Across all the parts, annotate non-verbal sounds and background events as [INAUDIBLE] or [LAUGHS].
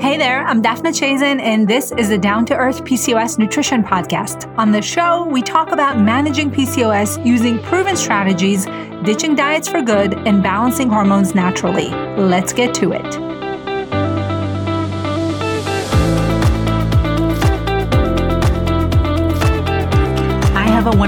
Hey there, I'm Daphna Chazen, and this is the Down to Earth PCOS Nutrition Podcast. On the show, we talk about managing PCOS using proven strategies, ditching diets for good, and balancing hormones naturally. Let's get to it.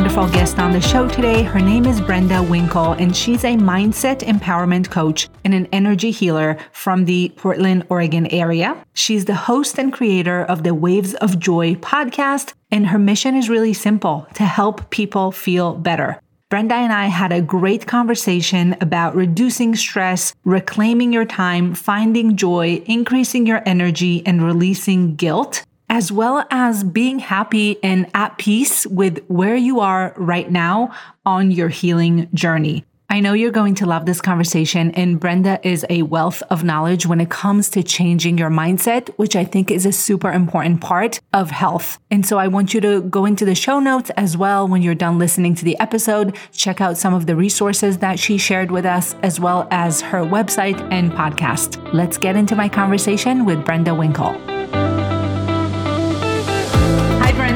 Wonderful guest on the show today. Her name is Brenda Winkle, and she's a mindset empowerment coach and an energy healer from the Portland, Oregon area. She's the host and creator of the Waves of Joy podcast, and her mission is really simple to help people feel better. Brenda and I had a great conversation about reducing stress, reclaiming your time, finding joy, increasing your energy, and releasing guilt as well as being happy and at peace with where you are right now on your healing journey. I know you're going to love this conversation, and Brenda is a wealth of knowledge when it comes to changing your mindset, which I think is a super important part of health. And so I want you to go into the show notes as well when you're done listening to the episode. Check out some of the resources that she shared with us, as well as her website and podcast. Let's get into my conversation with Brenda Winkle.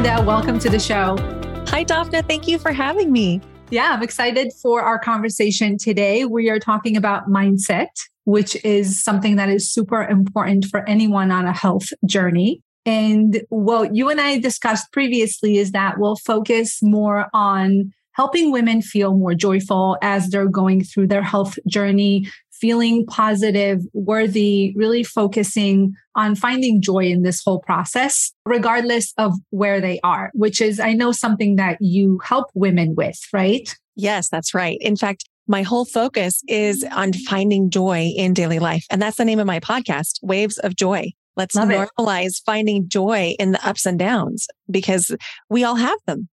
Brenda. Welcome to the show. Hi, Daphna. Thank you for having me. Yeah, I'm excited for our conversation today. We are talking about mindset, which is something that is super important for anyone on a health journey. And what you and I discussed previously is that we'll focus more on helping women feel more joyful as they're going through their health journey, feeling positive, worthy, really focusing on finding joy in this whole process, regardless of where they are, which is, I know, something that you help women with, right? Yes, that's right. In fact, my whole focus is on finding joy in daily life. And that's the name of my podcast, Waves of Joy. Let's Love normalize it. finding joy in the ups and downs because we all have them.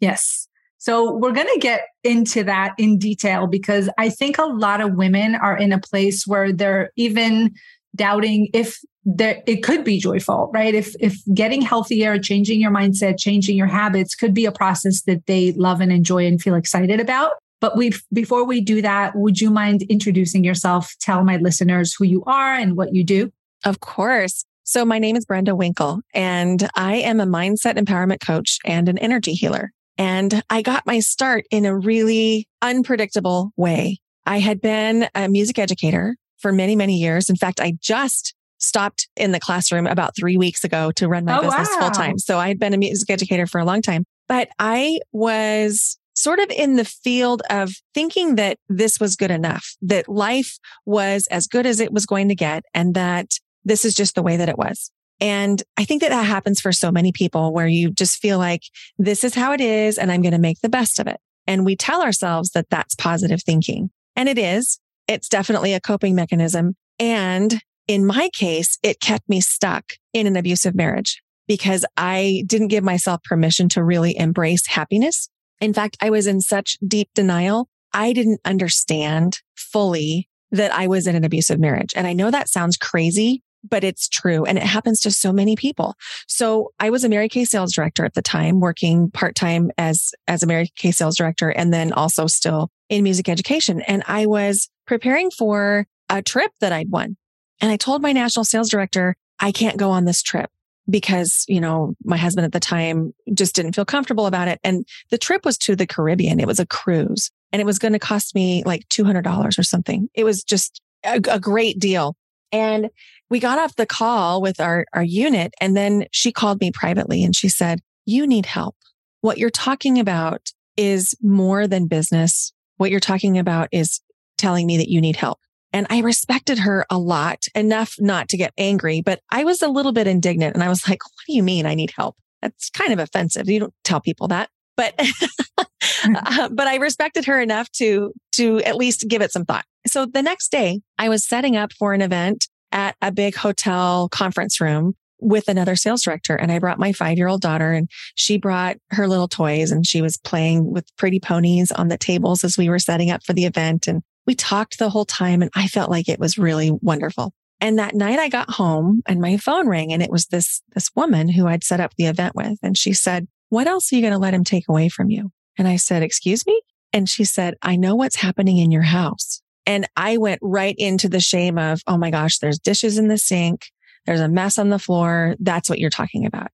Yes. So we're going to get into that in detail because I think a lot of women are in a place where they're even doubting if there it could be joyful, right? If if getting healthier, changing your mindset, changing your habits could be a process that they love and enjoy and feel excited about. But we before we do that, would you mind introducing yourself? Tell my listeners who you are and what you do. Of course. So my name is Brenda Winkle and I am a mindset empowerment coach and an energy healer. And I got my start in a really unpredictable way. I had been a music educator for many, many years. In fact, I just stopped in the classroom about three weeks ago to run my oh, business wow. full time. So I had been a music educator for a long time, but I was sort of in the field of thinking that this was good enough, that life was as good as it was going to get and that this is just the way that it was. And I think that that happens for so many people where you just feel like this is how it is and I'm going to make the best of it. And we tell ourselves that that's positive thinking. And it is. It's definitely a coping mechanism. And in my case, it kept me stuck in an abusive marriage because I didn't give myself permission to really embrace happiness. In fact, I was in such deep denial. I didn't understand fully that I was in an abusive marriage. And I know that sounds crazy, but it's true. And it happens to so many people. So I was a Mary Kay sales director at the time, working part time as, as a Mary Kay sales director and then also still in music education. And I was preparing for a trip that I'd won. And I told my national sales director, I can't go on this trip because, you know, my husband at the time just didn't feel comfortable about it. And the trip was to the Caribbean. It was a cruise and it was going to cost me like $200 or something. It was just a, a great deal. And we got off the call with our, our unit and then she called me privately and she said, you need help. What you're talking about is more than business. What you're talking about is telling me that you need help. And I respected her a lot enough not to get angry, but I was a little bit indignant and I was like, what do you mean I need help? That's kind of offensive. You don't tell people that, but, [LAUGHS] uh, but I respected her enough to, to at least give it some thought. So the next day I was setting up for an event at a big hotel conference room with another sales director. And I brought my five year old daughter and she brought her little toys and she was playing with pretty ponies on the tables as we were setting up for the event. And we talked the whole time and I felt like it was really wonderful. And that night I got home and my phone rang and it was this, this woman who I'd set up the event with. And she said, what else are you going to let him take away from you? And I said, excuse me? And she said, I know what's happening in your house. And I went right into the shame of, oh my gosh, there's dishes in the sink. There's a mess on the floor. That's what you're talking about.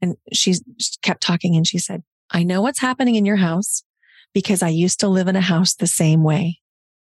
And she kept talking and she said, I know what's happening in your house because I used to live in a house the same way.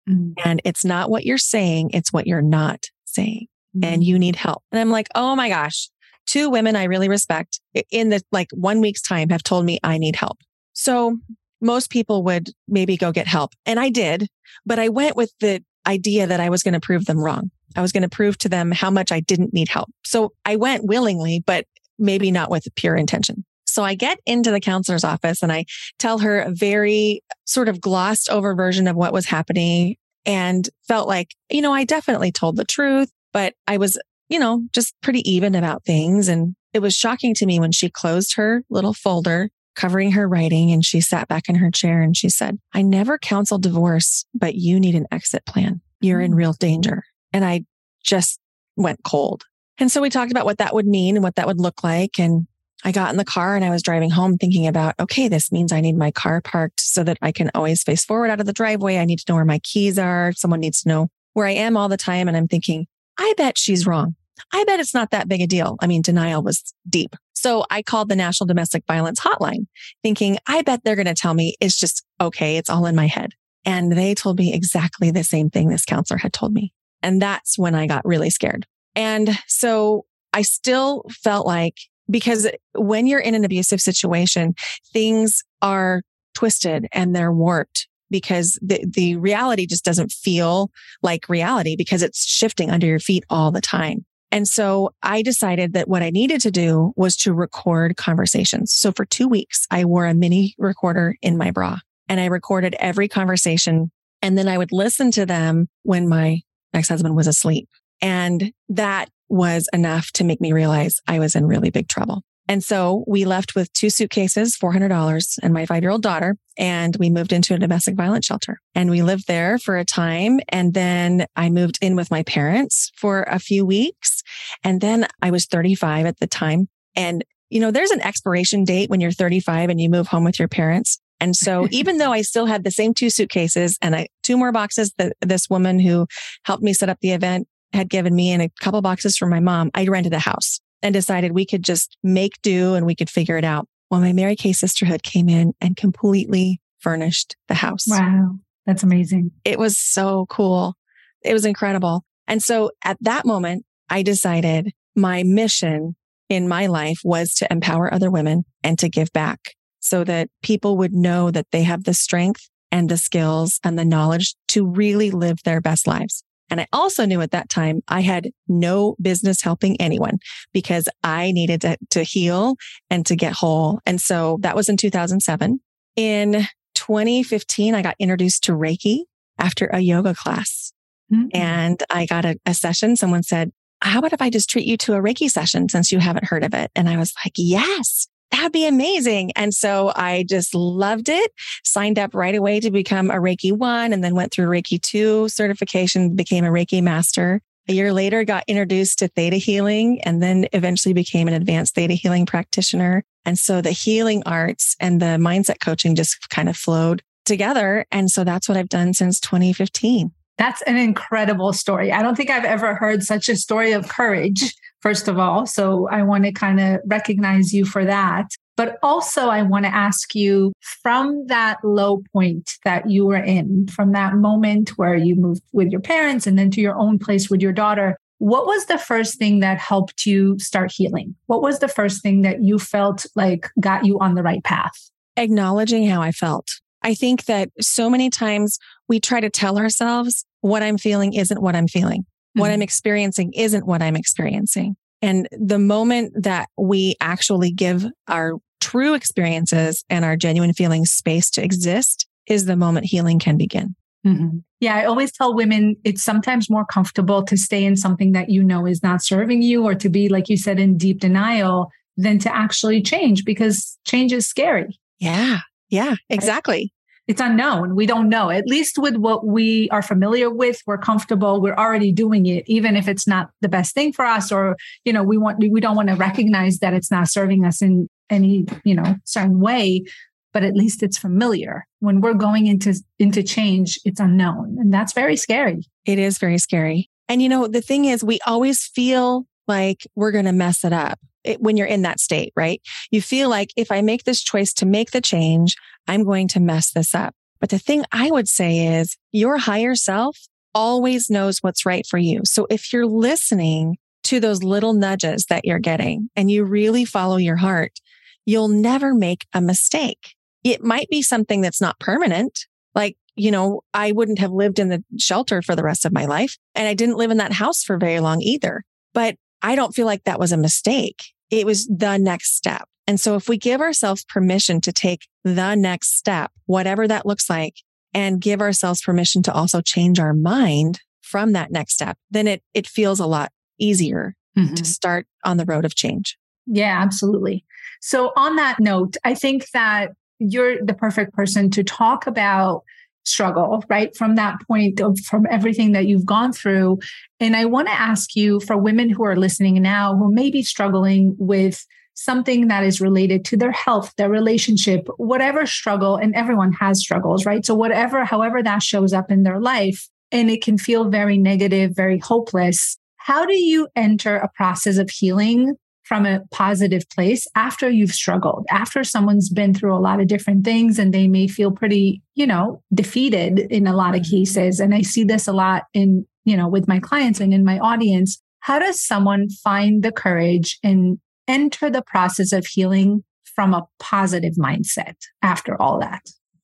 Mm. And it's not what you're saying. It's what you're not saying. Mm. And you need help. And I'm like, Oh my gosh, two women I really respect in the like one week's time have told me I need help. So most people would maybe go get help. And I did, but I went with the idea that I was going to prove them wrong. I was going to prove to them how much I didn't need help. So I went willingly, but maybe not with pure intention. So I get into the counselor's office and I tell her a very sort of glossed over version of what was happening and felt like, you know, I definitely told the truth, but I was, you know, just pretty even about things. And it was shocking to me when she closed her little folder covering her writing and she sat back in her chair and she said, I never counsel divorce, but you need an exit plan. You're in mm. real danger. And I just went cold. And so we talked about what that would mean and what that would look like. And I got in the car and I was driving home thinking about, okay, this means I need my car parked so that I can always face forward out of the driveway. I need to know where my keys are. Someone needs to know where I am all the time. And I'm thinking, I bet she's wrong. I bet it's not that big a deal. I mean, denial was deep. So I called the National Domestic Violence Hotline thinking, I bet they're going to tell me it's just okay. It's all in my head. And they told me exactly the same thing this counselor had told me. And that's when I got really scared. And so I still felt like because when you're in an abusive situation, things are twisted and they're warped because the, the reality just doesn't feel like reality because it's shifting under your feet all the time. And so I decided that what I needed to do was to record conversations. So for two weeks, I wore a mini recorder in my bra and I recorded every conversation. And then I would listen to them when my ex husband was asleep. And that was enough to make me realize I was in really big trouble. And so we left with two suitcases, $400 and my five year old daughter. And we moved into a domestic violence shelter and we lived there for a time. And then I moved in with my parents for a few weeks. And then I was 35 at the time. And, you know, there's an expiration date when you're 35 and you move home with your parents. And so [LAUGHS] even though I still had the same two suitcases and I, two more boxes that this woman who helped me set up the event had given me and a couple boxes from my mom, I rented a house and decided we could just make do and we could figure it out. Well, my Mary Kay sisterhood came in and completely furnished the house. Wow. That's amazing. It was so cool. It was incredible. And so at that moment, I decided my mission in my life was to empower other women and to give back so that people would know that they have the strength and the skills and the knowledge to really live their best lives. And I also knew at that time I had no business helping anyone because I needed to, to heal and to get whole. And so that was in 2007. In 2015, I got introduced to Reiki after a yoga class. Mm-hmm. And I got a, a session. Someone said, how about if I just treat you to a Reiki session since you haven't heard of it? And I was like, yes that'd be amazing. And so I just loved it, signed up right away to become a Reiki one and then went through Reiki two certification, became a Reiki master. A year later, got introduced to theta healing and then eventually became an advanced theta healing practitioner. And so the healing arts and the mindset coaching just kind of flowed together. And so that's what I've done since 2015. That's an incredible story. I don't think I've ever heard such a story of courage, first of all. So I want to kind of recognize you for that. But also, I want to ask you from that low point that you were in, from that moment where you moved with your parents and then to your own place with your daughter, what was the first thing that helped you start healing? What was the first thing that you felt like got you on the right path? Acknowledging how I felt. I think that so many times we try to tell ourselves what I'm feeling isn't what I'm feeling. Mm-hmm. What I'm experiencing isn't what I'm experiencing. And the moment that we actually give our true experiences and our genuine feelings space to exist is the moment healing can begin. Mm-hmm. Yeah, I always tell women it's sometimes more comfortable to stay in something that you know is not serving you or to be, like you said, in deep denial than to actually change because change is scary. Yeah. Yeah, exactly. It's unknown. We don't know. At least with what we are familiar with, we're comfortable. We're already doing it, even if it's not the best thing for us, or you know, we want we don't want to recognize that it's not serving us in any you know certain way. But at least it's familiar. When we're going into into change, it's unknown, and that's very scary. It is very scary. And you know, the thing is, we always feel like we're going to mess it up it, when you're in that state, right? You feel like if I make this choice to make the change, I'm going to mess this up. But the thing I would say is your higher self always knows what's right for you. So if you're listening to those little nudges that you're getting and you really follow your heart, you'll never make a mistake. It might be something that's not permanent. Like, you know, I wouldn't have lived in the shelter for the rest of my life. And I didn't live in that house for very long either. But I don't feel like that was a mistake. It was the next step. And so if we give ourselves permission to take the next step, whatever that looks like, and give ourselves permission to also change our mind from that next step, then it, it feels a lot easier mm-hmm. to start on the road of change. Yeah, absolutely. So on that note, I think that you're the perfect person to talk about struggle, right? From that point of from everything that you've gone through. And I want to ask you for women who are listening now who may be struggling with something that is related to their health, their relationship, whatever struggle, and everyone has struggles, right? So, whatever, however that shows up in their life, and it can feel very negative, very hopeless. How do you enter a process of healing from a positive place after you've struggled, after someone's been through a lot of different things and they may feel pretty, you know, defeated in a lot of mm-hmm. cases. And I see this a lot in, you know, with my clients and in my audience. How does someone find the courage and enter the process of healing from a positive mindset after all that?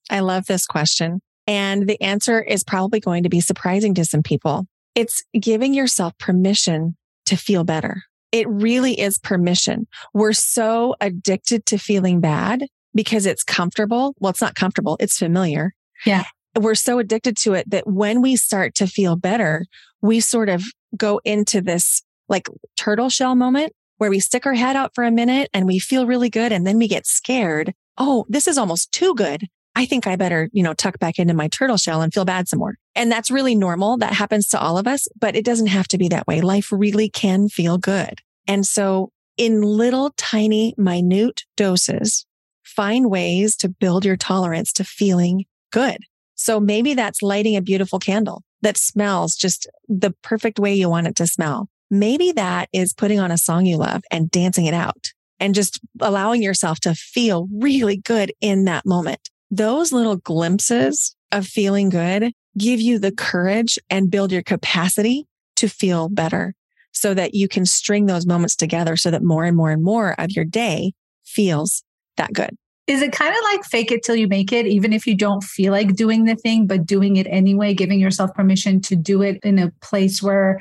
I love this question. And the answer is probably going to be surprising to some people. It's giving yourself permission to feel better it really is permission. We're so addicted to feeling bad because it's comfortable. Well, it's not comfortable. It's familiar. Yeah. We're so addicted to it that when we start to feel better, we sort of go into this like turtle shell moment where we stick our head out for a minute and we feel really good. And then we get scared. Oh, this is almost too good. I think I better, you know, tuck back into my turtle shell and feel bad some more. And that's really normal. That happens to all of us, but it doesn't have to be that way. Life really can feel good. And so in little tiny minute doses, find ways to build your tolerance to feeling good. So maybe that's lighting a beautiful candle that smells just the perfect way you want it to smell. Maybe that is putting on a song you love and dancing it out and just allowing yourself to feel really good in that moment those little glimpses of feeling good give you the courage and build your capacity to feel better so that you can string those moments together so that more and more and more of your day feels that good. Is it kind of like fake it till you make it, even if you don't feel like doing the thing, but doing it anyway, giving yourself permission to do it in a place where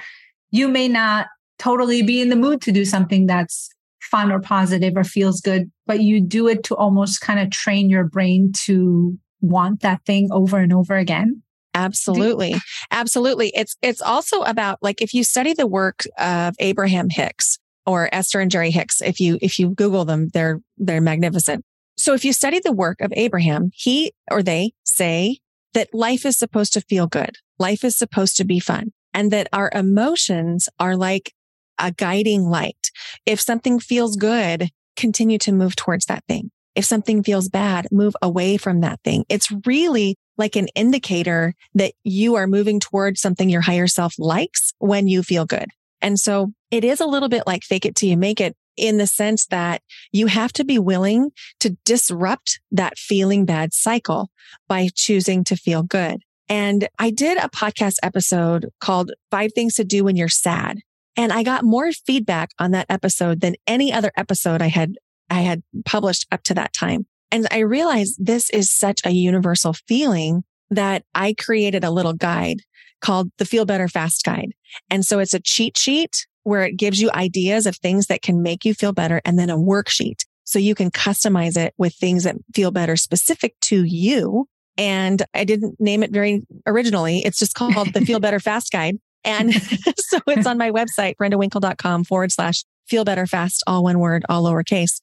you may not totally be in the mood to do something that's fun or positive or feels good, but you do it to almost kind of train your brain to want that thing over and over again. Absolutely. Absolutely. It's it's also about like if you study the work of Abraham Hicks or Esther and Jerry Hicks, if you if you Google them, they're they're magnificent. So if you study the work of Abraham, he or they say that life is supposed to feel good. Life is supposed to be fun and that our emotions are like a guiding light. If something feels good, continue to move towards that thing. If something feels bad, move away from that thing. It's really like an indicator that you are moving towards something your higher self likes when you feel good. And so it is a little bit like fake it till you make it in the sense that you have to be willing to disrupt that feeling bad cycle by choosing to feel good. And I did a podcast episode called Five Things to Do When You're Sad. And I got more feedback on that episode than any other episode I had, I had published up to that time. And I realized this is such a universal feeling that I created a little guide called the Feel Better Fast Guide. And so it's a cheat sheet where it gives you ideas of things that can make you feel better and then a worksheet. So you can customize it with things that feel better specific to you. And I didn't name it very originally. It's just called the [LAUGHS] Feel Better Fast Guide. And [LAUGHS] [LAUGHS] so it's on my website, brendawinkle.com forward slash feel better fast, all one word, all lowercase.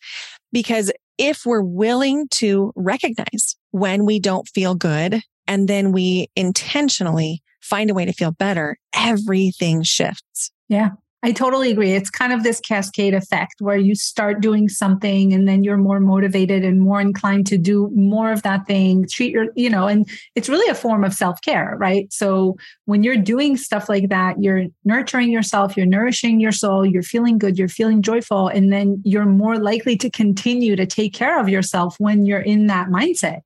Because if we're willing to recognize when we don't feel good and then we intentionally find a way to feel better, everything shifts. Yeah. I totally agree. It's kind of this cascade effect where you start doing something and then you're more motivated and more inclined to do more of that thing, treat your, you know, and it's really a form of self care, right? So when you're doing stuff like that, you're nurturing yourself, you're nourishing your soul, you're feeling good, you're feeling joyful, and then you're more likely to continue to take care of yourself when you're in that mindset.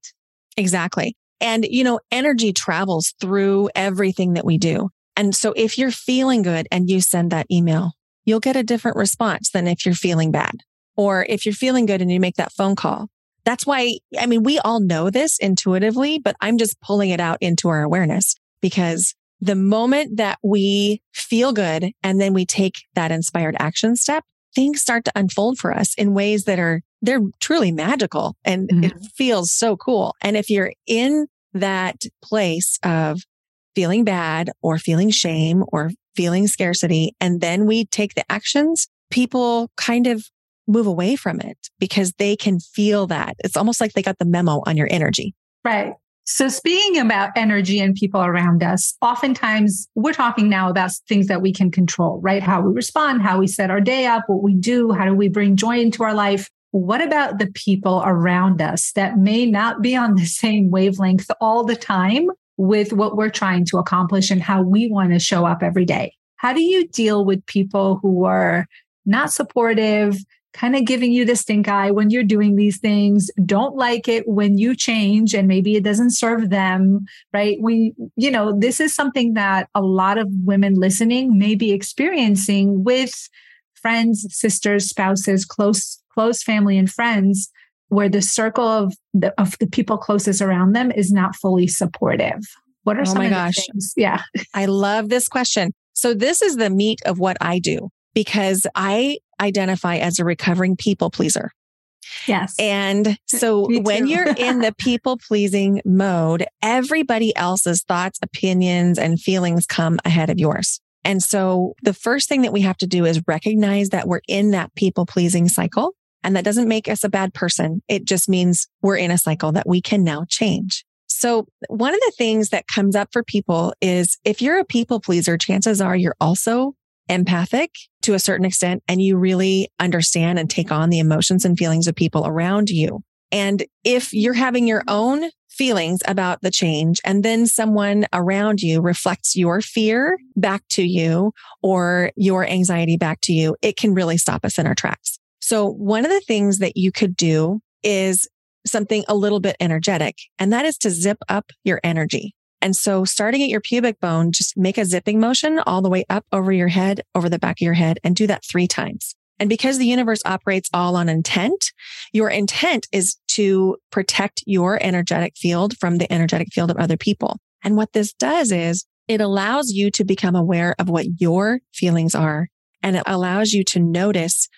Exactly. And, you know, energy travels through everything that we do. And so if you're feeling good and you send that email, you'll get a different response than if you're feeling bad. Or if you're feeling good and you make that phone call. That's why, I mean, we all know this intuitively, but I'm just pulling it out into our awareness because the moment that we feel good and then we take that inspired action step, things start to unfold for us in ways that are, they're truly magical and mm-hmm. it feels so cool. And if you're in that place of feeling bad or feeling shame or feeling scarcity, and then we take the actions, people kind of move away from it because they can feel that. It's almost like they got the memo on your energy. Right. So, speaking about energy and people around us, oftentimes we're talking now about things that we can control, right? How we respond, how we set our day up, what we do, how do we bring joy into our life. What about the people around us that may not be on the [LAUGHS] same wavelength all the time, with what we're trying to accomplish and how we want to show up every day. How do you deal with people who are not supportive, kind of giving you the stink eye when you're doing these things, don't like it when you change and maybe it doesn't serve them, right? We, you know, this is something that a lot of women listening may be experiencing with friends, sisters, spouses, close, close family and friends where the circle of the, of the people closest around them is not fully supportive? What are oh some my gosh. things? Yeah. [LAUGHS] I love this question. So this is the meat of what I do because I identify as a recovering people pleaser. Yes. And [LAUGHS] so when you're in the [LAUGHS] people pleasing mode, everybody else's thoughts, opinions, and feelings come ahead of yours. And so the first thing that we have to do is recognize that we're in that people pleasing cycle and that doesn't make us a bad person. It just means we're in a cycle that we can now change. So one of the things that comes up for people is if you're a people pleaser, chances are you're also empathic to a certain extent and you really understand and take on the emotions and feelings of people around you. And if you're having your own feelings about the change and then someone around you reflects your fear back to you or your anxiety back to you, it can really stop us in our tracks. So one of the things that you could do is something a little bit energetic, and that is to zip up your energy. And so starting at your pubic bone, just make a zipping motion all the way up over your head, over the back of your head, and do that three times. And because the universe operates all on intent, your intent is to protect your energetic field from the energetic field of other people. And what this does is it allows you to become aware of what your feelings are. And it allows you to notice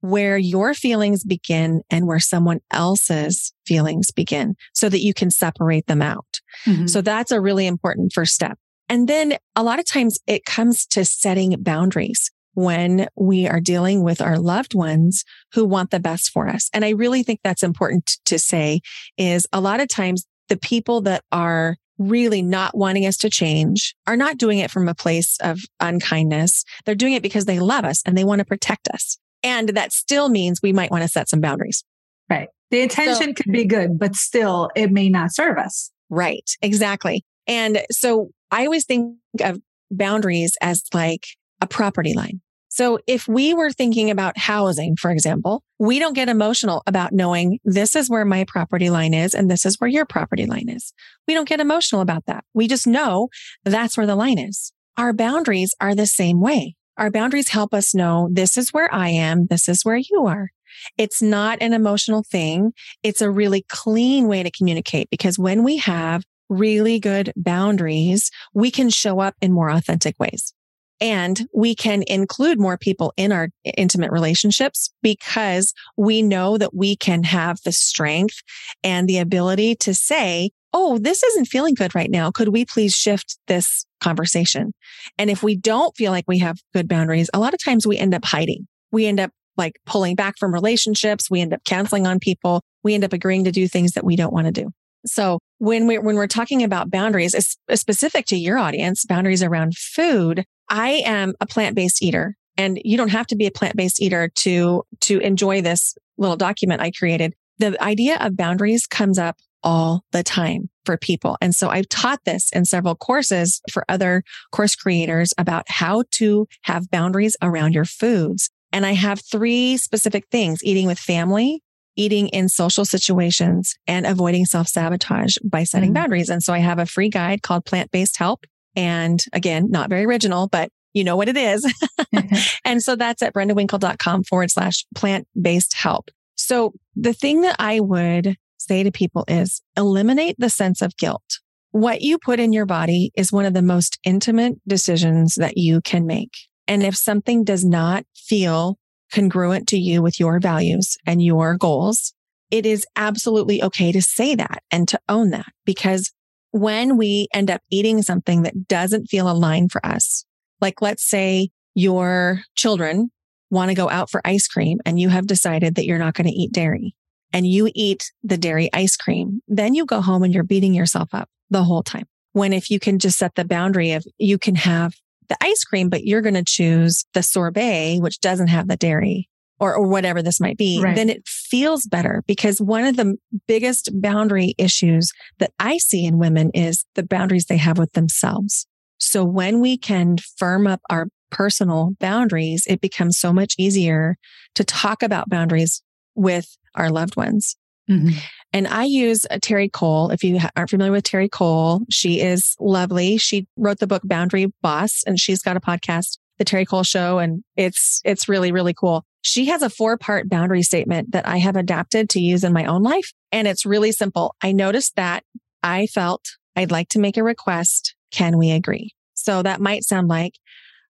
where your feelings begin and where someone else's feelings begin so that you can separate them out. Mm-hmm. So that's a really important first step. And then a lot of times it comes to setting boundaries when we are dealing with our loved ones who want the best for us. And I really think that's important to say is a lot of times the people that are really not wanting us to change are not doing it from a place of unkindness. They're doing it because they love us and they want to protect us. And that still means we might want to set some boundaries. Right. The intention so, could be good, but still it may not serve us. Right. Exactly. And so I always think of boundaries as like a property line. So if we were thinking about housing, for example, we don't get emotional about knowing this is where my property line is and this is where your property line is. We don't get emotional about that. We just know that's where the line is. Our boundaries are the same way. Our boundaries help us know this is where I am. This is where you are. It's not an emotional thing. It's a really clean way to communicate because when we have really good boundaries, we can show up in more authentic ways. And we can include more people in our intimate relationships because we know that we can have the strength and the ability to say, Oh, this isn't feeling good right now. Could we please shift this conversation? And if we don't feel like we have good boundaries, a lot of times we end up hiding. We end up like pulling back from relationships. We end up canceling on people. We end up agreeing to do things that we don't want to do. So when we when we're talking about boundaries, specific to your audience, boundaries around food, I am a plant-based eater And you don't have to be a plant-based eater to, to enjoy this little document I created. The idea of boundaries comes up all the time for people. And so I've taught this in several courses for other course creators about how to have boundaries around your foods. And I have three specific things, eating with family, eating in social situations and avoiding self sabotage by setting mm-hmm. boundaries. And so I have a free guide called plant based help. And again, not very original, but you know what it is. [LAUGHS] [LAUGHS] and so that's at brendawinkle.com forward slash plant based help. So the thing that I would say to people is eliminate the sense of guilt. What you put in your body is one of the most intimate decisions that you can make. And if something does not feel congruent to you with your values and your goals, it is absolutely okay to say that and to own that because when we end up eating something that doesn't feel aligned for us, like let's say your children want to go out for ice cream and you have decided that you're not going to eat dairy and you eat the dairy ice cream, then you go home and you're beating yourself up the whole time. When if you can just set the boundary of you can have the ice cream, but you're going to choose the sorbet, which doesn't have the dairy or, or whatever this might be, right. then it feels better because one of the biggest boundary issues that I see in women is the boundaries they have with themselves. So when we can firm up our personal boundaries, it becomes so much easier to talk about boundaries with our loved ones. Mm-hmm. And I use a Terri Cole. If you aren't familiar with Terri Cole, she is lovely. She wrote the book Boundary Boss and she's got a podcast, The Terri Cole Show. And it's, it's really, really cool. She has a four part boundary statement that I have adapted to use in my own life. And it's really simple. I noticed that I felt I'd like to make a request. Can we agree? So that might sound like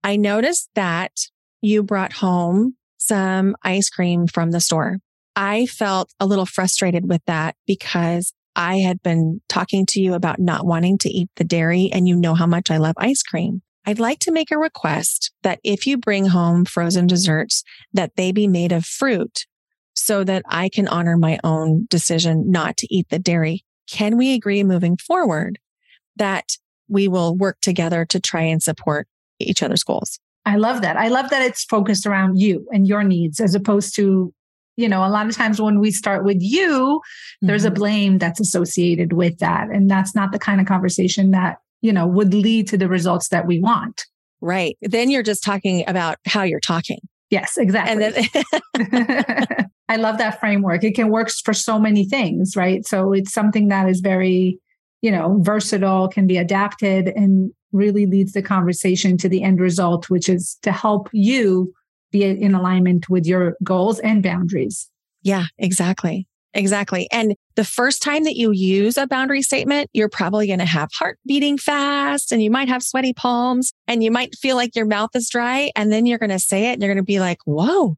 I noticed that you brought home some ice cream from the store I felt a little frustrated with that because I had been talking to you about not wanting to eat the dairy and you know how much I love ice cream. I'd like to make a request that if you bring home frozen desserts, that they be made of fruit so that I can honor my own decision not to eat the dairy. Can we agree moving forward that we will work together to try and support each other's goals? I love that. I love that it's focused around you and your needs as opposed to you know, a lot of times when we start with you, mm-hmm. there's a mm-hmm. blame that's associated with that. And that's not the kind of conversation that, you know, would lead to the results that we want. Right. Then you're just talking about how you're talking. Yes, exactly. Then- [LAUGHS] [LAUGHS] I love that framework. It can work for so many things, right? So it's something that is very, you know, versatile, can be adapted and really leads the conversation to the end result, which is to help you be in alignment with your goals and boundaries. Yeah, exactly. Exactly. And the first time that you use a boundary statement, you're probably going to have heart beating fast and you might have sweaty palms and you might feel like your mouth is dry. And then you're going to say it and you're going to be like, whoa,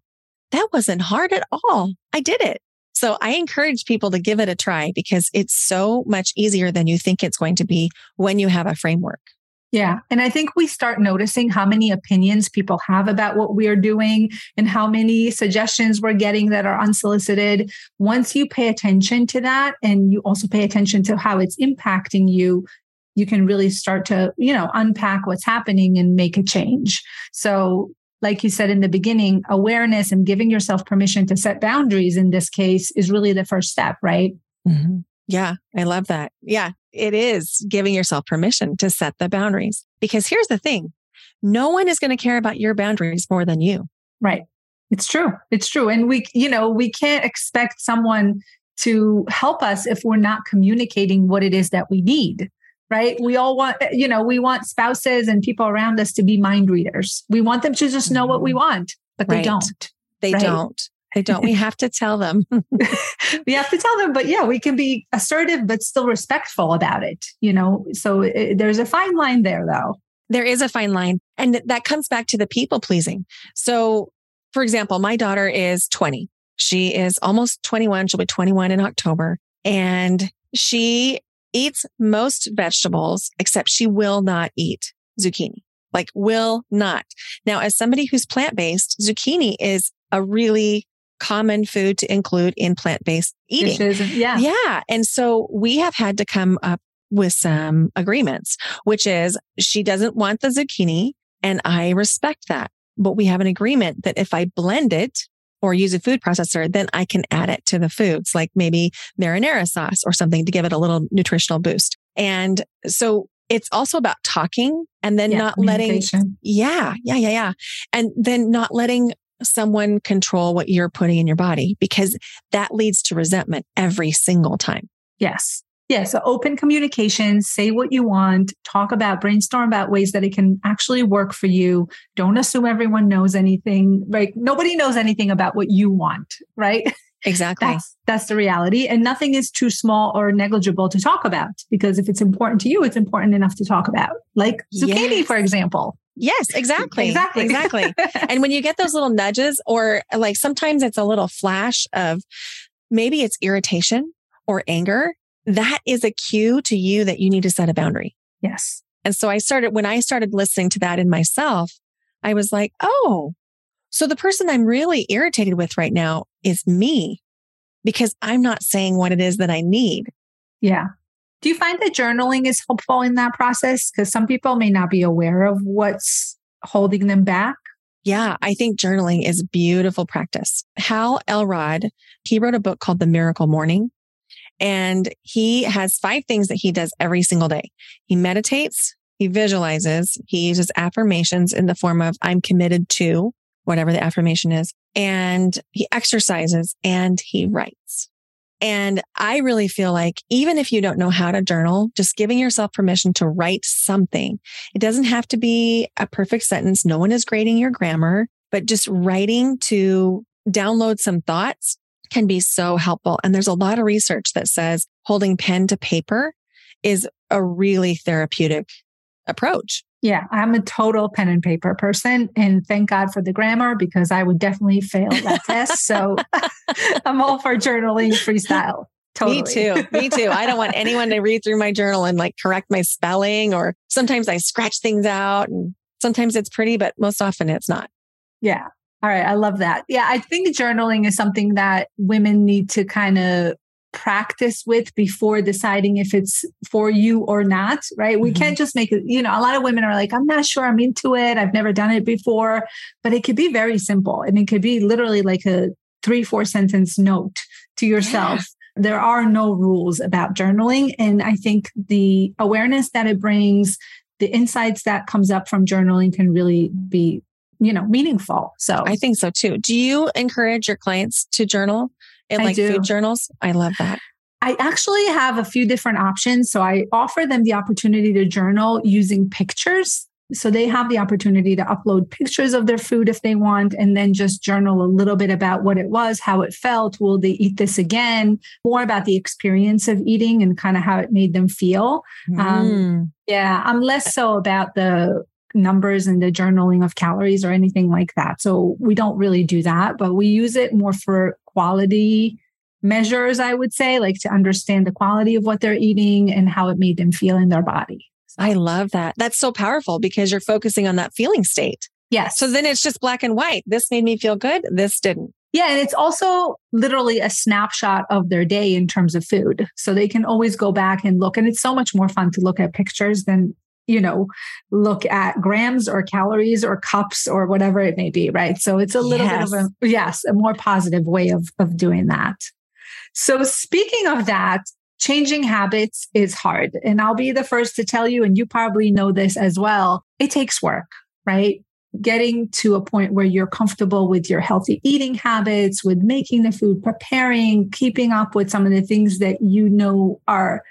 that wasn't hard at all. I did it. So I encourage people to give it a try because it's so much easier than you think it's going to be when you have a framework. Yeah. And I think we start noticing how many opinions people have about what we are doing and how many suggestions we're getting that are unsolicited. Once you pay attention to that and you also pay attention to how it's impacting you, you can really start to, you know, unpack what's happening and make a change. So, like you said in the beginning, awareness and giving yourself permission to set boundaries in this case is really the first step, right? Mm-hmm. Yeah, I love that. Yeah, it is giving yourself permission to set the boundaries. Because here's the thing no one is going to care about your boundaries more than you. Right. It's true. It's true. And we, you know, we can't expect someone to help us if we're not communicating what it is that we need. Right. We all want, you know, we want spouses and people around us to be mind readers. We want them to just know what we mm-hmm. want, but right. they don't. They right? don't. They don't. We have to tell them. [LAUGHS] we have to tell them, but yeah, we can be assertive, but still respectful about it, you know? So it, there's a fine line there, though. There is a fine line. And that comes back to the people pleasing. So, for example, my daughter is 20. She is almost 21. She'll be 21 in October. And she eats most vegetables, except she will not eat zucchini. Like, will not. Now, as somebody who's plant based, zucchini is a really common food to include in plant-based eating. Dishes, yeah. Yeah. And so we have had to come up with some agreements, which is she doesn't want the zucchini and I respect that. but we have an agreement that if I blend it or use a food processor, then I can add it to the foods, like maybe marinara sauce or something to give it a little nutritional boost. And so it's also about talking and then yeah, not letting, yeah, yeah, yeah, yeah. And then not letting someone control what you're putting in your body because that leads to resentment every single time. Yes. Yeah. So open communication, say what you want, talk about, brainstorm about ways that it can actually work for you. Don't assume everyone knows anything, right? Nobody knows anything about what you want, right? [LAUGHS] Exactly. That's, that's the reality. And nothing is too small or negligible to talk about because if it's important to you, it's important enough to talk about, like zucchini, yes. for example. Yes, exactly. Exactly. Exactly. [LAUGHS] and when you get those little nudges, or like sometimes it's a little flash of maybe it's irritation or anger, that is a cue to you that you need to set a boundary. Yes. And so I started, when I started listening to that in myself, I was like, oh, so the person I'm really irritated with right now is me because I'm not saying what it is that I need. Yeah. Do you find that journaling is helpful in that process? Because some people may not be aware of what's holding them back. Yeah, I think journaling is beautiful practice. Hal Elrod, he wrote a book called The Miracle Morning. And he has five things that he does every single day. He meditates, he visualizes, he uses affirmations in the form of I'm committed to whatever the affirmation is, and he exercises and he writes. And I really feel like even if you don't know how to journal, just giving yourself permission to write something. It doesn't have to be a perfect sentence. No one is grading your grammar, but just writing to download some thoughts can be so helpful. And there's a lot of research that says holding pen to paper is a really therapeutic approach. Yeah, I'm a total pen and paper person. And thank God for the grammar because I would definitely fail that [LAUGHS] test. So [LAUGHS] I'm all for journaling freestyle. Totally. Me too. Me too. I don't want [LAUGHS] anyone to read through my journal and like correct my spelling or sometimes I scratch things out and sometimes it's pretty, but most often it's not. Yeah. All right. I love that. Yeah. I think journaling is something that women need to kind of practice with before deciding if it's for you or not, right? We mm-hmm. can't just make it, you know, a lot of women are like, I'm not sure I'm into it. I've never done it before, but it could be very simple. And it could be literally like a three, four sentence note to yourself. Yeah. There are no rules about journaling. And I think the awareness that it brings, the insights that comes up from journaling can really be you know meaningful so i think so too do you encourage your clients to journal in like food journals. I love that. I actually have a few different options. So I offer them the opportunity to journal using pictures. So they have the opportunity to upload pictures of their food if they want, and then just journal a little bit about what it was, how it felt. Will they eat this again? More about the experience of eating and kind of how it made them feel. Um, mm. Um, yeah, I'm less so about the numbers and the journaling of calories or anything like that. So we don't really do that, but we use it more for quality measures, I would say, like to understand the quality of what they're eating and how it made them feel in their body. I love that. That's so powerful because you're focusing on that feeling state. Yes. So then it's just black and white. This made me feel good. This didn't. Yeah. And it's also literally a snapshot of their day in terms of food. So they can always go back and look. And it's so much more fun to look at pictures than you know, look at grams or calories or cups or whatever it may be, right? So it's a little yes. bit of a, yes, a more positive way of, of doing that. So speaking of that, changing habits is hard. And I'll be the first to tell you, and you probably know this as well. It takes work, right? Getting to a point where you're comfortable with your healthy eating habits, with making the food, preparing, keeping up with some of the things that you know are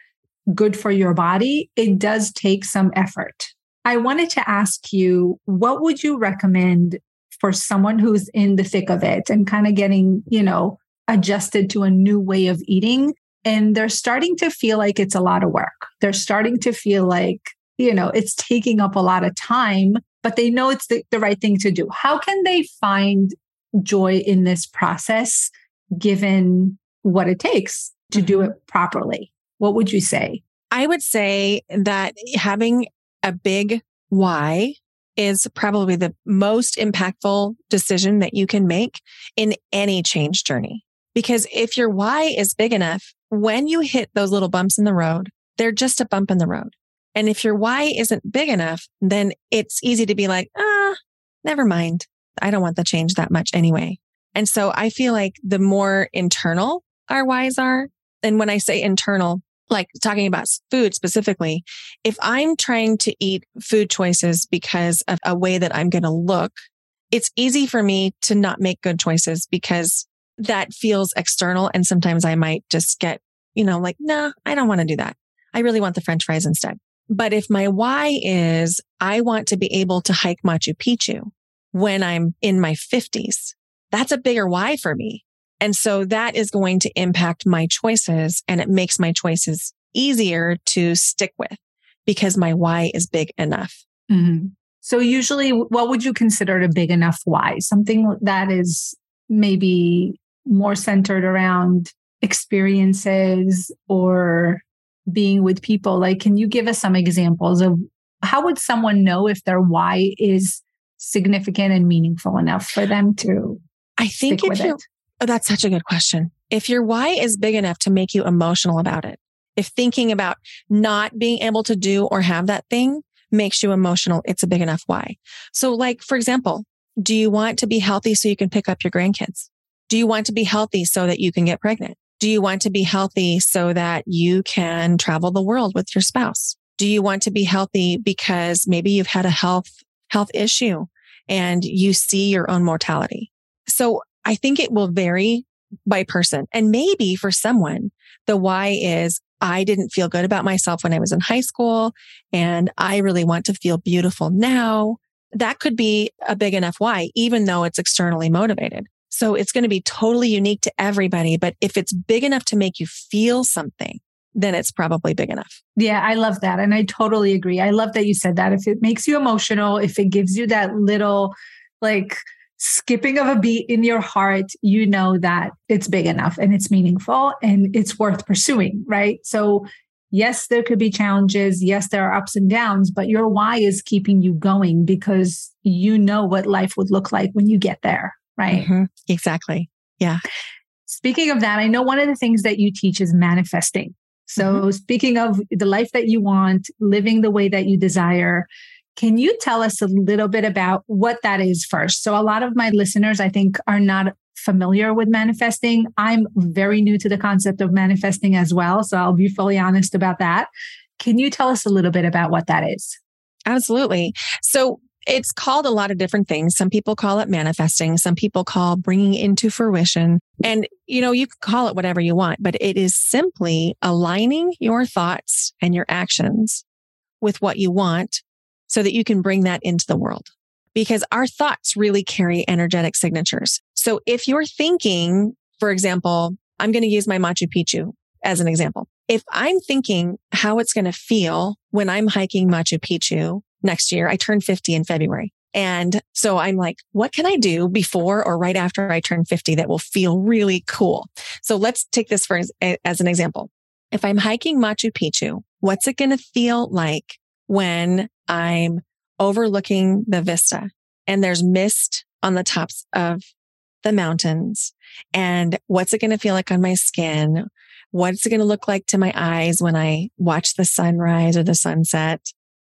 good for your body, it does take some effort. I wanted to ask you, what would you recommend for someone who's in the thick of it and kind of getting, you know, adjusted to a new way of eating? And they're starting to feel like it's a lot of work. They're starting to feel like, you know, it's taking up a lot of time, but they know it's the, the right thing to do. How can they find joy in this process given what it takes to do mm-hmm. it properly? What would you say? I would say that having a big why is probably the most impactful decision that you can make in any change journey. Because if your why is big enough, when you hit those little bumps in the road, they're just a bump in the road. And if your why isn't big enough, then it's easy to be like, ah, never mind. I don't want the change that much anyway. And so I feel like the more internal our whys are, and when I say internal, like talking about food specifically, if I'm trying to eat food choices because of a way that I'm going to look, it's easy for me to not make good choices because that feels external. And sometimes I might just get, you know, like, nah, I don't want to do that. I really want the french fries instead. But if my why is I want to be able to hike Machu Picchu when I'm in my fifties, that's a bigger why for me. And so that is going to impact my choices and it makes my choices easier to stick with because my why is big enough. Mm-hmm. So usually what would you consider a big enough why? Something that is maybe more centered around experiences or being with people. Like, can you give us some examples of how would someone know if their why is significant and meaningful enough for them to I think if you, oh, that's such a good question. If your why is big enough to make you emotional about it, if thinking about not being able to do or have that thing makes you emotional, it's a big enough why. So like, for example, do you want to be healthy so you can pick up your grandkids? Do you want to be healthy so that you can get pregnant? Do you want to be healthy so that you can travel the world with your spouse? Do you want to be healthy because maybe you've had a health, health issue and you see your own mortality? So I think it will vary by person. And maybe for someone, the why is I didn't feel good about myself when I was in high school and I really want to feel beautiful now. That could be a big enough why, even though it's externally motivated. So it's going to be totally unique to everybody. But if it's big enough to make you feel something, then it's probably big enough. Yeah, I love that. And I totally agree. I love that you said that. If it makes you emotional, if it gives you that little like skipping of a beat in your heart, you know that it's big enough and it's meaningful and it's worth pursuing, right? So, yes, there could be challenges. Yes, there are ups and downs, but your why is keeping you going because you know what life would look like when you get there, right? Mm-hmm. Exactly. Yeah. Speaking of that, I know one of the things that you teach is manifesting. So, mm-hmm. speaking of the life that you want, living the way that you desire, can you tell us a little bit about what that is first? So, a lot of my listeners, I think, are not familiar with manifesting. I'm very new to the concept of manifesting as well. So, I'll be fully honest about that. Can you tell us a little bit about what that is? Absolutely. So, it's called a lot of different things. Some people call it manifesting. Some people call bringing into fruition. And, you know, you can call it whatever you want, but it is simply aligning your thoughts and your actions with what you want so that you can bring that into the world because our thoughts really carry energetic signatures. So if you're thinking, for example, I'm going to use my Machu Picchu as an example. If I'm thinking how it's going to feel when I'm hiking Machu Picchu next year, I turn 50 in February. And so I'm like, what can I do before or right after I turn 50 that will feel really cool? So let's take this for as an example. If I'm hiking Machu Picchu, what's it going to feel like when I'm overlooking the vista and there's mist on the tops of the mountains. And what's it going to feel like on my skin? What's it going to look like to my eyes when I watch the sunrise or the sunset?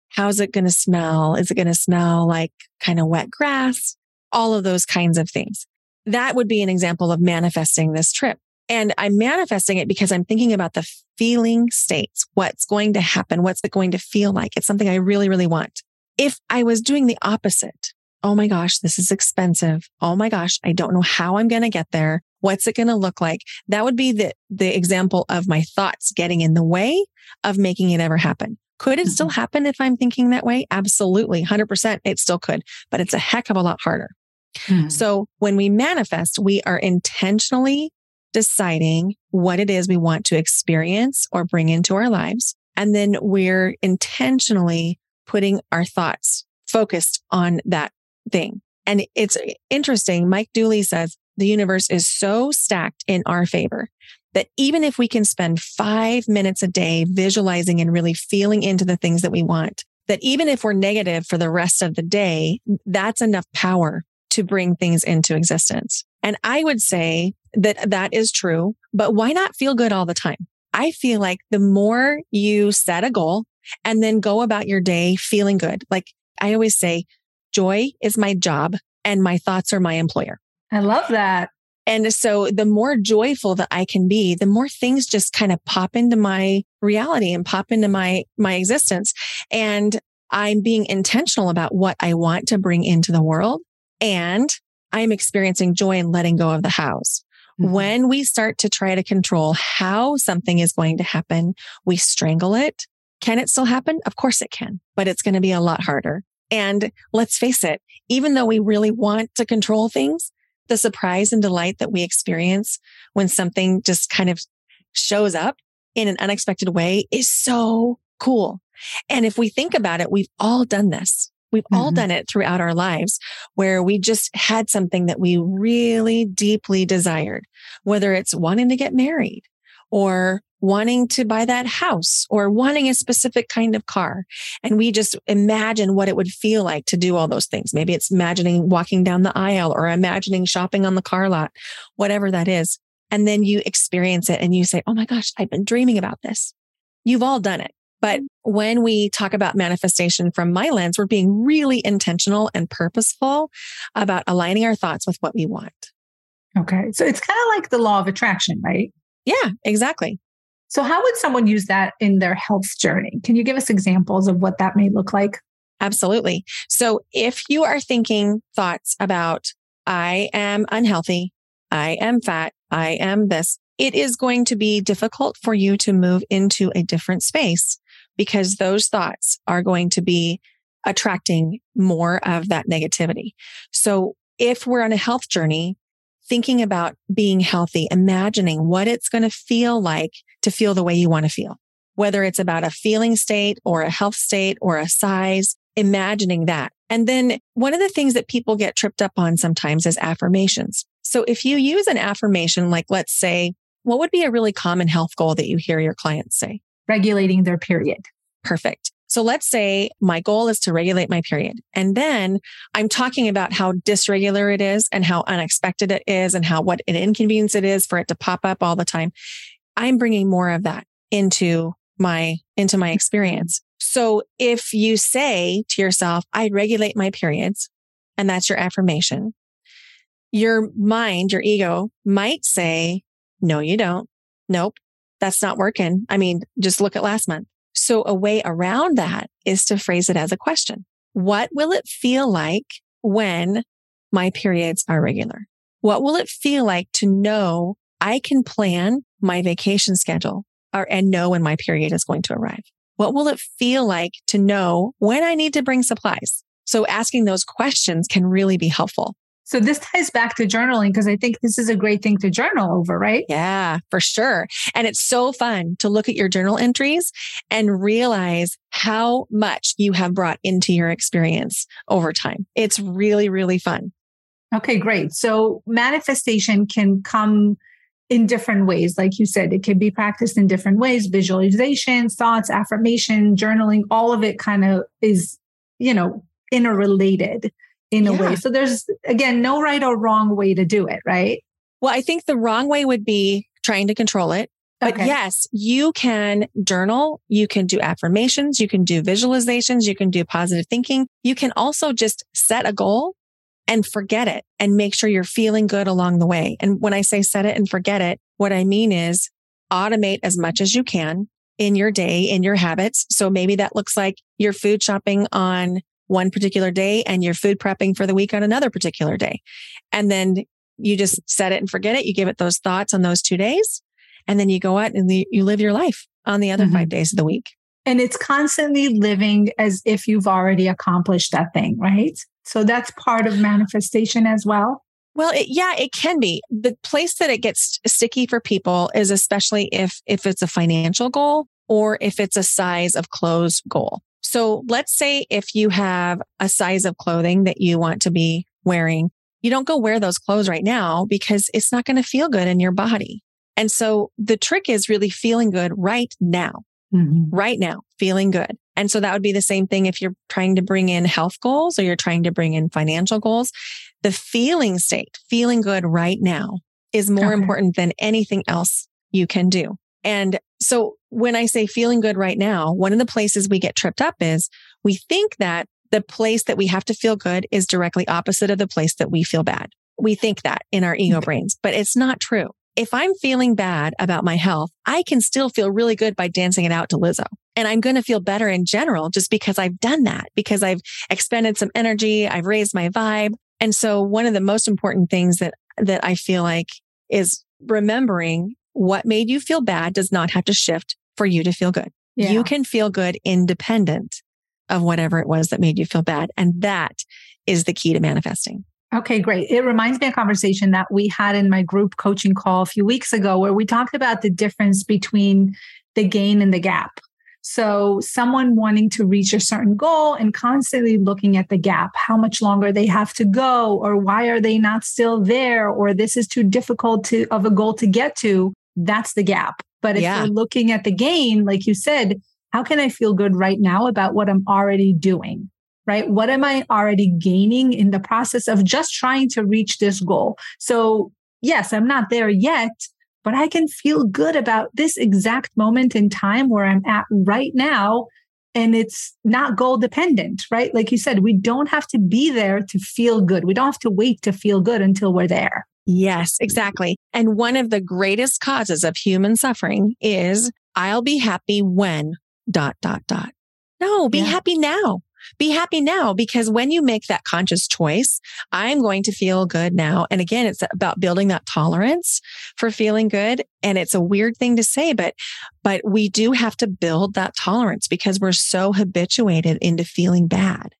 How's it going to smell? Is it going to smell like kind of wet grass? All of those kinds of things. That would be an example of manifesting this trip. And I'm manifesting it because I'm thinking about the feeling states. What's going to happen? What's it going to feel like? It's something I really, really want. If I was doing the opposite, oh my gosh, this is expensive. Oh my gosh, I don't know how I'm going to get there. What's it going to look like? That would be the, the example of my thoughts getting in the way of making it ever happen. Could it mm-hmm. still happen if I'm thinking that way? Absolutely. 100%. It still could, but it's a heck of a lot harder. Mm-hmm. So when we manifest, we are intentionally deciding what it is we want to experience or bring into our lives. And then we're intentionally putting our thoughts focused on that thing. And it's interesting. Mike Dooley says the universe is so stacked in our favor that even if we can spend five minutes a day visualizing and really feeling into the things that we want, that even if we're negative for the rest of the day, that's enough power to bring things into existence. And I would say that that is true, but why not feel good all the time? I feel like the more you set a goal and then go about your day feeling good, like I always say, joy is my job. and my thoughts are my employer. I love that. And so the more joyful that I can be, the more things just kind of pop into my reality and pop into my, my existence. And I'm being intentional about what I want to bring into the world. And I'm experiencing joy in letting go of the hows. Mm-hmm. When we start to try to control how something is going to happen, we strangle it. Can it still happen? Of course it can, but it's going to be a lot harder. And let's face it, even though we really want to control things, the surprise and delight that we experience when something just kind of shows up in an unexpected way is so cool. And if we think about it, we've all done this. We've mm-hmm. all done it throughout our lives where we just had something that we really deeply desired, whether it's wanting to get married or wanting to buy that house or wanting a specific kind of car. And we just imagine what it would feel like to do all those things. Maybe it's imagining walking down the aisle or imagining shopping on the car lot, whatever that is. And then you experience it and you say, Oh my gosh, I've been dreaming about this. You've all done it. But when we talk about manifestation from my lens, we're being really intentional and purposeful about aligning our thoughts with what we want. Okay. So it's kind of like the law of attraction, right? Yeah, exactly. So, how would someone use that in their health journey? Can you give us examples of what that may look like? Absolutely. So, if you are thinking thoughts about, I am unhealthy, I am fat, I am this, it is going to be difficult for you to move into a different space because those thoughts are going to be attracting more of that negativity. So, if we're on a health journey, thinking about being healthy, imagining what it's going to feel like to feel the way you want to feel, whether it's about a feeling state or a health state or a size, imagining that. And then one of the things that people get tripped up on sometimes is affirmations. So if you use an affirmation, like let's say, what would be a really common health goal that you hear your clients say? Regulating their period. Perfect. So let's say my goal is to regulate my period. And then I'm talking about how dysregular it is and how unexpected it is and how what an inconvenience it is for it to pop up all the time. I'm bringing more of that into my, into my experience. So if you say to yourself, I regulate my periods and that's your affirmation, your mind, your ego might say, no, you don't. Nope. That's not working. I mean, just look at last month. So a way around that is to phrase it as a question. What will it feel like when my periods are regular? What will it feel like to know I can plan my vacation schedule or, and know when my period is going to arrive? What will it feel like to know when I need to bring supplies? So asking those questions can really be helpful. So this ties back to journaling because I think this is a great thing to journal over, right? Yeah, for sure. And it's so fun to look at your journal entries and realize how much you have brought into your experience over time. It's really, really fun. Okay, great. So manifestation can come in different ways. Like you said, it can be practiced in different ways visualization, thoughts, affirmation, journaling, all of it kind of is, you know, interrelated in a way. So there's again no right or wrong way to do it, right? Well, I think the wrong way would be trying to control it. But okay. yes, you can journal, you can do affirmations, you can do visualizations, you can do positive thinking. You can also just set a goal and forget it and make sure you're feeling good along the way. And when I say set it and forget it, what I mean is automate as much as you can in your day, in your habits. So maybe that looks like you're food shopping on one particular day and you're food prepping for the week on another particular day. And then you just set it and forget it. You give it those thoughts on those two days. And then you go out and you live your life on the other mm-hmm. five days of the week. And it's constantly living as if you've already accomplished that thing, right? So that's part of manifestation as well. Well, it, yeah, it can be. The place that it gets sticky for people is especially if if it's a financial goal or if it's a size of clothes goal. So let's say if you have a size of clothing that you want to be wearing, you don't go wear those clothes right now because it's not going to feel good in your body. And so the trick is really feeling good right now, mm-hmm. right now, feeling good. And so that would be the same thing if you're trying to bring in health goals or you're trying to bring in financial goals. The feeling state, feeling good right now is more okay. important than anything else you can do. And so when I say feeling good right now, one of the places we get tripped up is we think that the place that we have to feel good is directly opposite of the place that we feel bad. We think that in our ego brains, but it's not true. If I'm feeling bad about my health, I can still feel really good by dancing it out to Lizzo. And I'm going to feel better in general just because I've done that, because I've expended some energy. I've raised my vibe. And so one of the most important things that, that I feel like is remembering what made you feel bad does not have to shift for you to feel good. Yeah. You can feel good independent of whatever it was that made you feel bad. And that is the key to manifesting. Okay, great. It reminds me of a conversation that we had in my group coaching call a few weeks ago where we talked about the difference between the gain and the gap. So, someone wanting to reach a certain goal and constantly looking at the gap, how much longer they have to go, or why are they not still there, or this is too difficult to, of a goal to get to, that's the gap. But if yeah. you're looking at the gain, like you said, how can I feel good right now about what I'm already doing? Right? What am I already gaining in the process of just trying to reach this goal? So, yes, I'm not there yet, but I can feel good about this exact moment in time where I'm at right now. And it's not goal dependent, right? Like you said, we don't have to be there to feel good. We don't have to wait to feel good until we're there. Yes, exactly. And one of the greatest causes of human suffering is I'll be happy when dot, dot, dot. No, be yeah. happy now. Be happy now because when you make that conscious choice, I'm going to feel good now. And again, it's about building that tolerance for feeling good. And it's a weird thing to say, but, but we do have to build that tolerance because we're so habituated into feeling bad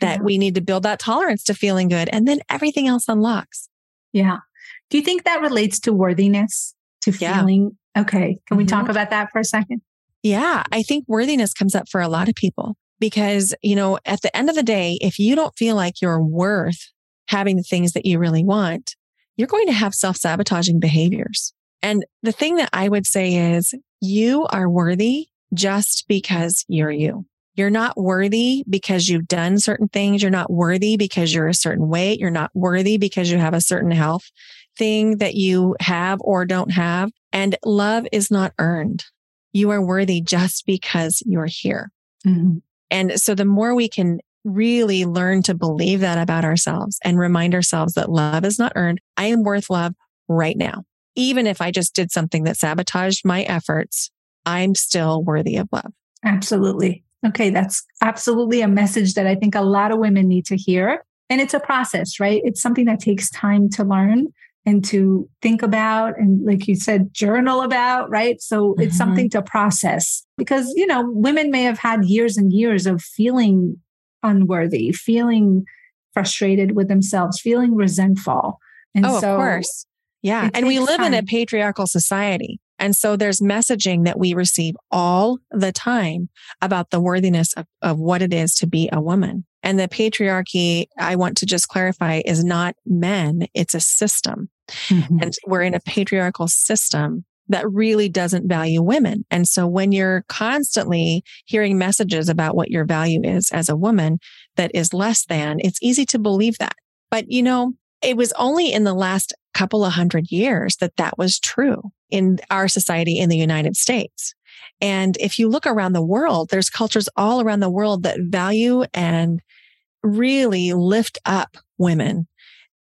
that yeah. we need to build that tolerance to feeling good. And then everything else unlocks. Yeah. Do you think that relates to worthiness, to feeling? Yeah. Okay. Can mm-hmm. we talk mm-hmm. about that for a second? Yeah, I think worthiness comes up for a lot of people because, you know, at the end of the day, if you don't feel like you're worth having the things that you really want, you're going to have self sabotaging behaviors. And the thing that I would say is you are worthy just because you're you. You're not worthy because you've done certain things. You're not worthy because you're a certain weight. You're not worthy because you have a certain health thing that you have or don't have. And love is not earned you are worthy just because you're here. Mm-hmm. And so the more we can really learn to believe that about ourselves and remind ourselves that love is not earned, I am worth love right now. Even if I just did something that sabotaged my efforts, I'm still worthy of love. Absolutely. Okay. That's absolutely a message that I think a lot of women need to hear. And it's a process, right? It's something that takes time to learn and to think about and like you said journal about right? So mm-hmm. it's something to process because you know women may have had years and years of feeling unworthy feeling frustrated with themselves feeling resentful. And oh, so of course. Yeah. and we live time. in a patriarchal society and so there's messaging that we receive all the time about the worthiness of, of what it is to be a woman and the patriarchy, I want to just clarify, is not men, it's a system. Mm-hmm. And we're in a patriarchal system that really doesn't value women. And so when you're constantly hearing messages about what your value is as a woman that is less than, it's easy to believe that. But you know, it was only in the last couple of hundred years that that was true in our society in the United States. And if you look around the world, there's cultures all around the world that value and really lift up women.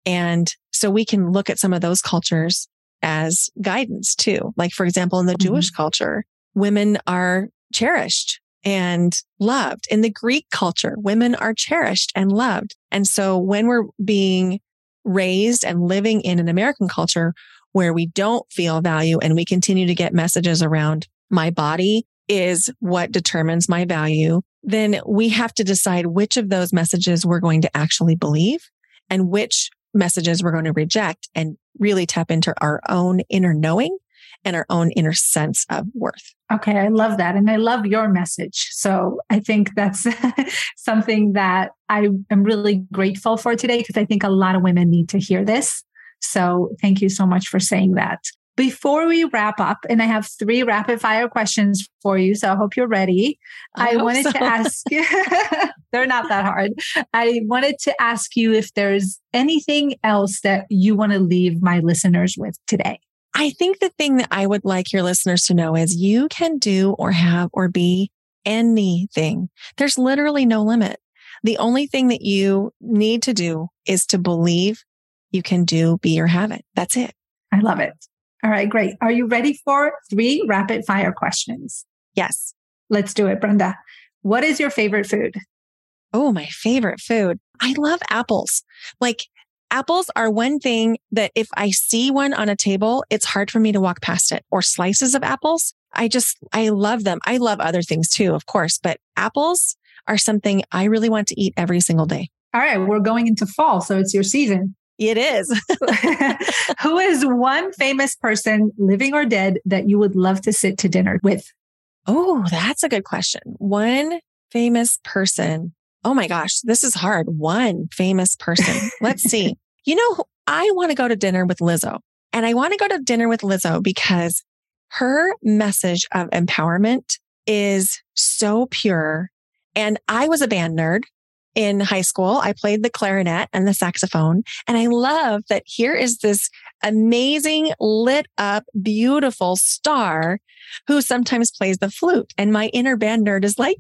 And so we can look at some of those cultures as guidance too. Like, for example, in the mm-hmm. Jewish culture, women are cherished and loved. In the Greek culture, women are cherished and loved. And so when we're being raised and living in an American culture where we don't feel value and we continue to get messages around my body is what determines my value, then we have to decide which of those messages we're going to actually believe and which messages we're going to reject and really tap into our own inner knowing and our own inner sense of worth. Okay, I love that. And I love your message. So I think that's [LAUGHS] something that I am really grateful for today because I think a lot of women need to hear this. So thank you so much for saying that. Before we wrap up, and I have three rapid fire questions for you, so I hope you're ready. I, I wanted so. to ask [LAUGHS] they're not that hard. I wanted to ask you if there's anything else that you want to leave my listeners with today. I think the thing that I would like your listeners to know is you can do or have or be anything. There's literally no limit. The only thing that you need to do is to believe you can do, be, or have it. That's it. I love it. All right, great. Are you ready for three rapid fire questions? Yes. Let's do it, Brenda. What is your favorite food? Oh, my favorite food. I love apples. Like apples are one thing that if I see one on a table, it's hard for me to walk past it or slices of apples. I just, I love them. I love other things too, of course, but apples are something I really want to eat every single day. All right. We're going into fall. So it's your season. It is. [LAUGHS] [LAUGHS] Who is one famous person, living or dead, that you would love to sit to dinner with? Oh, that's a good question. One famous person. Oh my gosh, this is hard. One famous person. Let's [LAUGHS] see. You know, I want to go to dinner with Lizzo. And I want to go to dinner with Lizzo because her message of empowerment is so pure. And I was a band nerd in high school. I played the clarinet and the saxophone. And I love that here is this amazing, lit up, beautiful star who sometimes plays the flute. And my inner band nerd is like,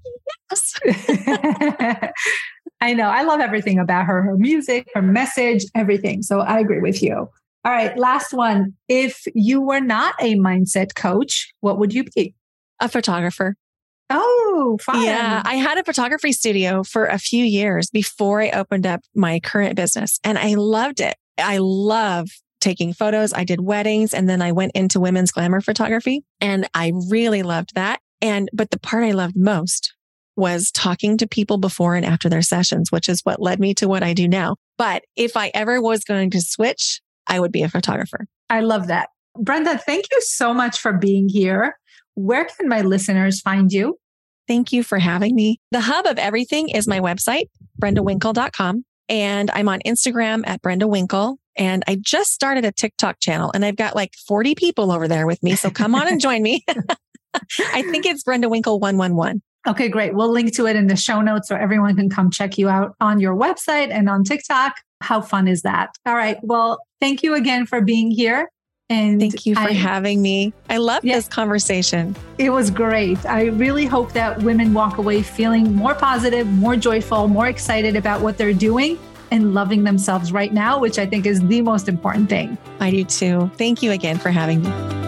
yes. [LAUGHS] I know. I love everything about her, her music, her message, everything. So I agree with you. All right. Last one. If you were not a mindset coach, what would you be? A photographer. Oh, fun. Yeah. I had a photography studio for a few years before I opened up my current business and I loved it. I love taking photos. I did weddings and then I went into women's glamour photography and I really loved that. And, but the part I loved most was talking to people before and after their sessions, which is what led me to what I do now. But if I ever was going to switch, I would be a photographer. I love that. Brenda, thank you so much for being here. Where can my listeners find you? Thank you for having me. The hub of everything is my website, brendawinkle.com. And I'm on Instagram at Brenda Winkle. And I just started a TikTok channel and I've got like 40 people over there with me. So come on and join me. [LAUGHS] I think it's Brenda Winkle 111. Okay, great. We'll link to it in the show notes so everyone can come check you out on your website and on TikTok. How fun is that? All right. Well, thank you again for being here. And thank you for I, having me. I love this conversation. It was great. I really hope that women walk away feeling more positive, more joyful, more excited about what they're doing and loving themselves right now, which I think is the most important thing. I do too. Thank you again for having me.